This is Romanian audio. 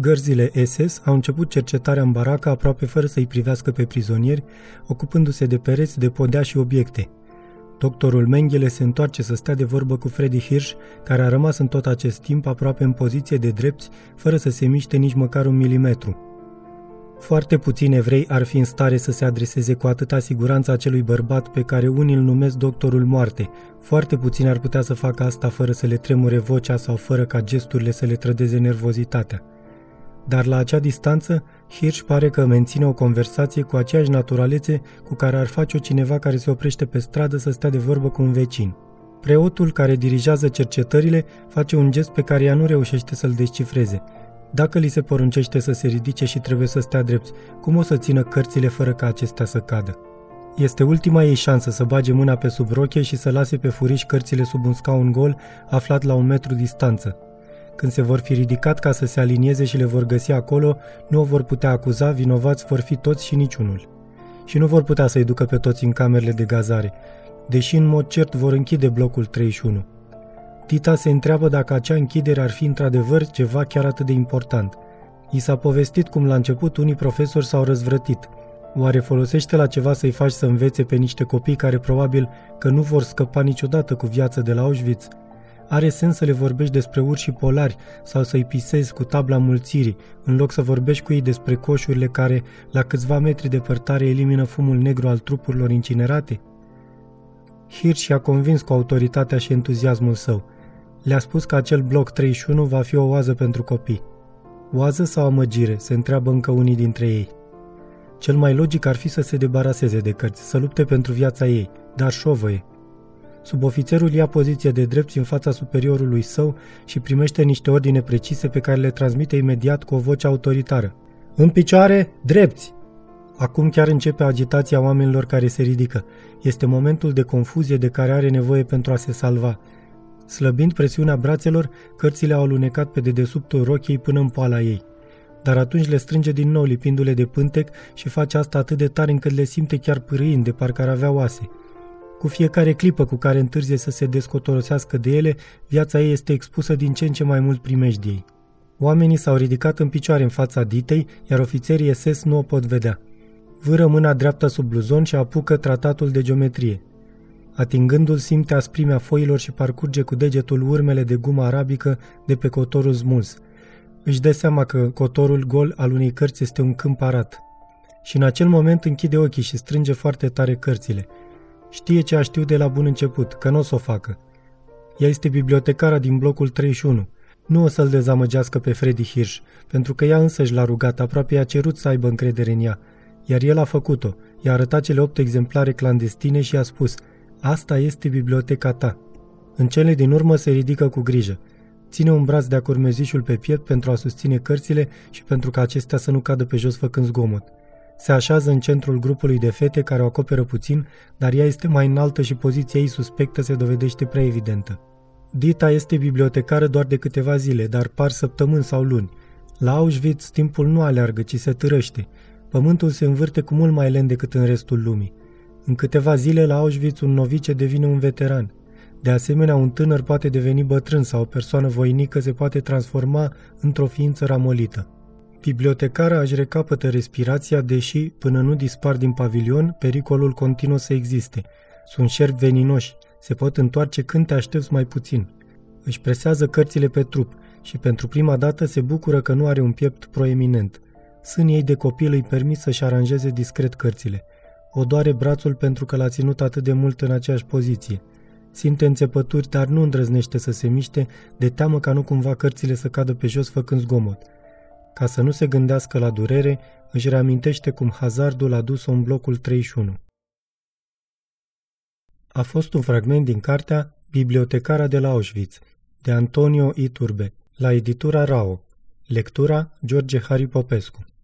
Gărzile SS au început cercetarea în baracă aproape fără să-i privească pe prizonieri, ocupându-se de pereți, de podea și obiecte. Doctorul Mengele se întoarce să stea de vorbă cu Freddy Hirsch, care a rămas în tot acest timp aproape în poziție de drepți, fără să se miște nici măcar un milimetru. Foarte puțini evrei ar fi în stare să se adreseze cu atâta siguranță acelui bărbat pe care unii îl numesc doctorul moarte. Foarte puțini ar putea să facă asta fără să le tremure vocea sau fără ca gesturile să le trădeze nervozitatea. Dar la acea distanță, Hirsch pare că menține o conversație cu aceeași naturalețe cu care ar face-o cineva care se oprește pe stradă să stea de vorbă cu un vecin. Preotul care dirigează cercetările face un gest pe care ea nu reușește să-l descifreze – dacă li se poruncește să se ridice și trebuie să stea drept, cum o să țină cărțile fără ca acestea să cadă? Este ultima ei șansă să bage mâna pe sub roche și să lase pe furiș cărțile sub un scaun gol aflat la un metru distanță. Când se vor fi ridicat ca să se alinieze și le vor găsi acolo, nu o vor putea acuza, vinovați vor fi toți și niciunul. Și nu vor putea să-i ducă pe toți în camerele de gazare, deși în mod cert vor închide blocul 31. Tita se întreabă dacă acea închidere ar fi într-adevăr ceva chiar atât de important. I s-a povestit cum la început unii profesori s-au răzvrătit. Oare folosește la ceva să-i faci să învețe pe niște copii care probabil că nu vor scăpa niciodată cu viață de la Auschwitz? Are sens să le vorbești despre urși polari sau să-i pisezi cu tabla mulțirii, în loc să vorbești cu ei despre coșurile care, la câțiva metri depărtare, elimină fumul negru al trupurilor incinerate? Hirsch și-a convins cu autoritatea și entuziasmul său – le-a spus că acel bloc 31 va fi o oază pentru copii. Oază sau amăgire, se întreabă încă unii dintre ei. Cel mai logic ar fi să se debaraseze de cărți, să lupte pentru viața ei, dar șovăie. Subofițerul ia poziție de drept în fața superiorului său și primește niște ordine precise pe care le transmite imediat cu o voce autoritară. În picioare, drepți! Acum chiar începe agitația oamenilor care se ridică. Este momentul de confuzie de care are nevoie pentru a se salva. Slăbind presiunea brațelor, cărțile au alunecat pe dedesubtul rochiei până în poala ei. Dar atunci le strânge din nou lipindu-le de pântec și face asta atât de tare încât le simte chiar pârâind de parcă ar avea oase. Cu fiecare clipă cu care întârzie să se descotorosească de ele, viața ei este expusă din ce în ce mai mult primejdiei. Oamenii s-au ridicat în picioare în fața ditei, iar ofițerii SS nu o pot vedea. Vâră mâna dreaptă sub bluzon și apucă tratatul de geometrie. Atingându-l simte asprimea foilor și parcurge cu degetul urmele de gumă arabică de pe cotorul smuls. Își dă seama că cotorul gol al unei cărți este un câmp arat. Și în acel moment închide ochii și strânge foarte tare cărțile. Știe ce a știut de la bun început, că nu o să o facă. Ea este bibliotecara din blocul 31. Nu o să-l dezamăgească pe Freddy Hirsch, pentru că ea însăși l-a rugat, aproape i-a cerut să aibă încredere în ea. Iar el a făcut-o. I-a arătat cele opt exemplare clandestine și a spus – Asta este biblioteca ta. În cele din urmă se ridică cu grijă. Ține un braț de-a curmezișul pe piept pentru a susține cărțile și pentru ca acestea să nu cadă pe jos făcând zgomot. Se așează în centrul grupului de fete care o acoperă puțin, dar ea este mai înaltă și poziția ei suspectă se dovedește prea evidentă. Dita este bibliotecară doar de câteva zile, dar par săptămâni sau luni. La Auschwitz timpul nu aleargă, ci se târăște. Pământul se învârte cu mult mai lent decât în restul lumii. În câteva zile la Auschwitz un novice devine un veteran. De asemenea, un tânăr poate deveni bătrân sau o persoană voinică se poate transforma într-o ființă ramolită. Bibliotecara își recapătă respirația, deși, până nu dispar din pavilion, pericolul continuă să existe. Sunt șerpi veninoși, se pot întoarce când te aștepți mai puțin. Își presează cărțile pe trup și pentru prima dată se bucură că nu are un piept proeminent. Sânii ei de copil îi permit să-și aranjeze discret cărțile – o doare brațul pentru că l-a ținut atât de mult în aceeași poziție. Simte înțepături, dar nu îndrăznește să se miște, de teamă ca nu cumva cărțile să cadă pe jos făcând zgomot. Ca să nu se gândească la durere, își reamintește cum hazardul a dus-o în blocul 31. A fost un fragment din cartea Bibliotecara de la Auschwitz, de Antonio Iturbe, la editura RAO. Lectura George Harry Popescu.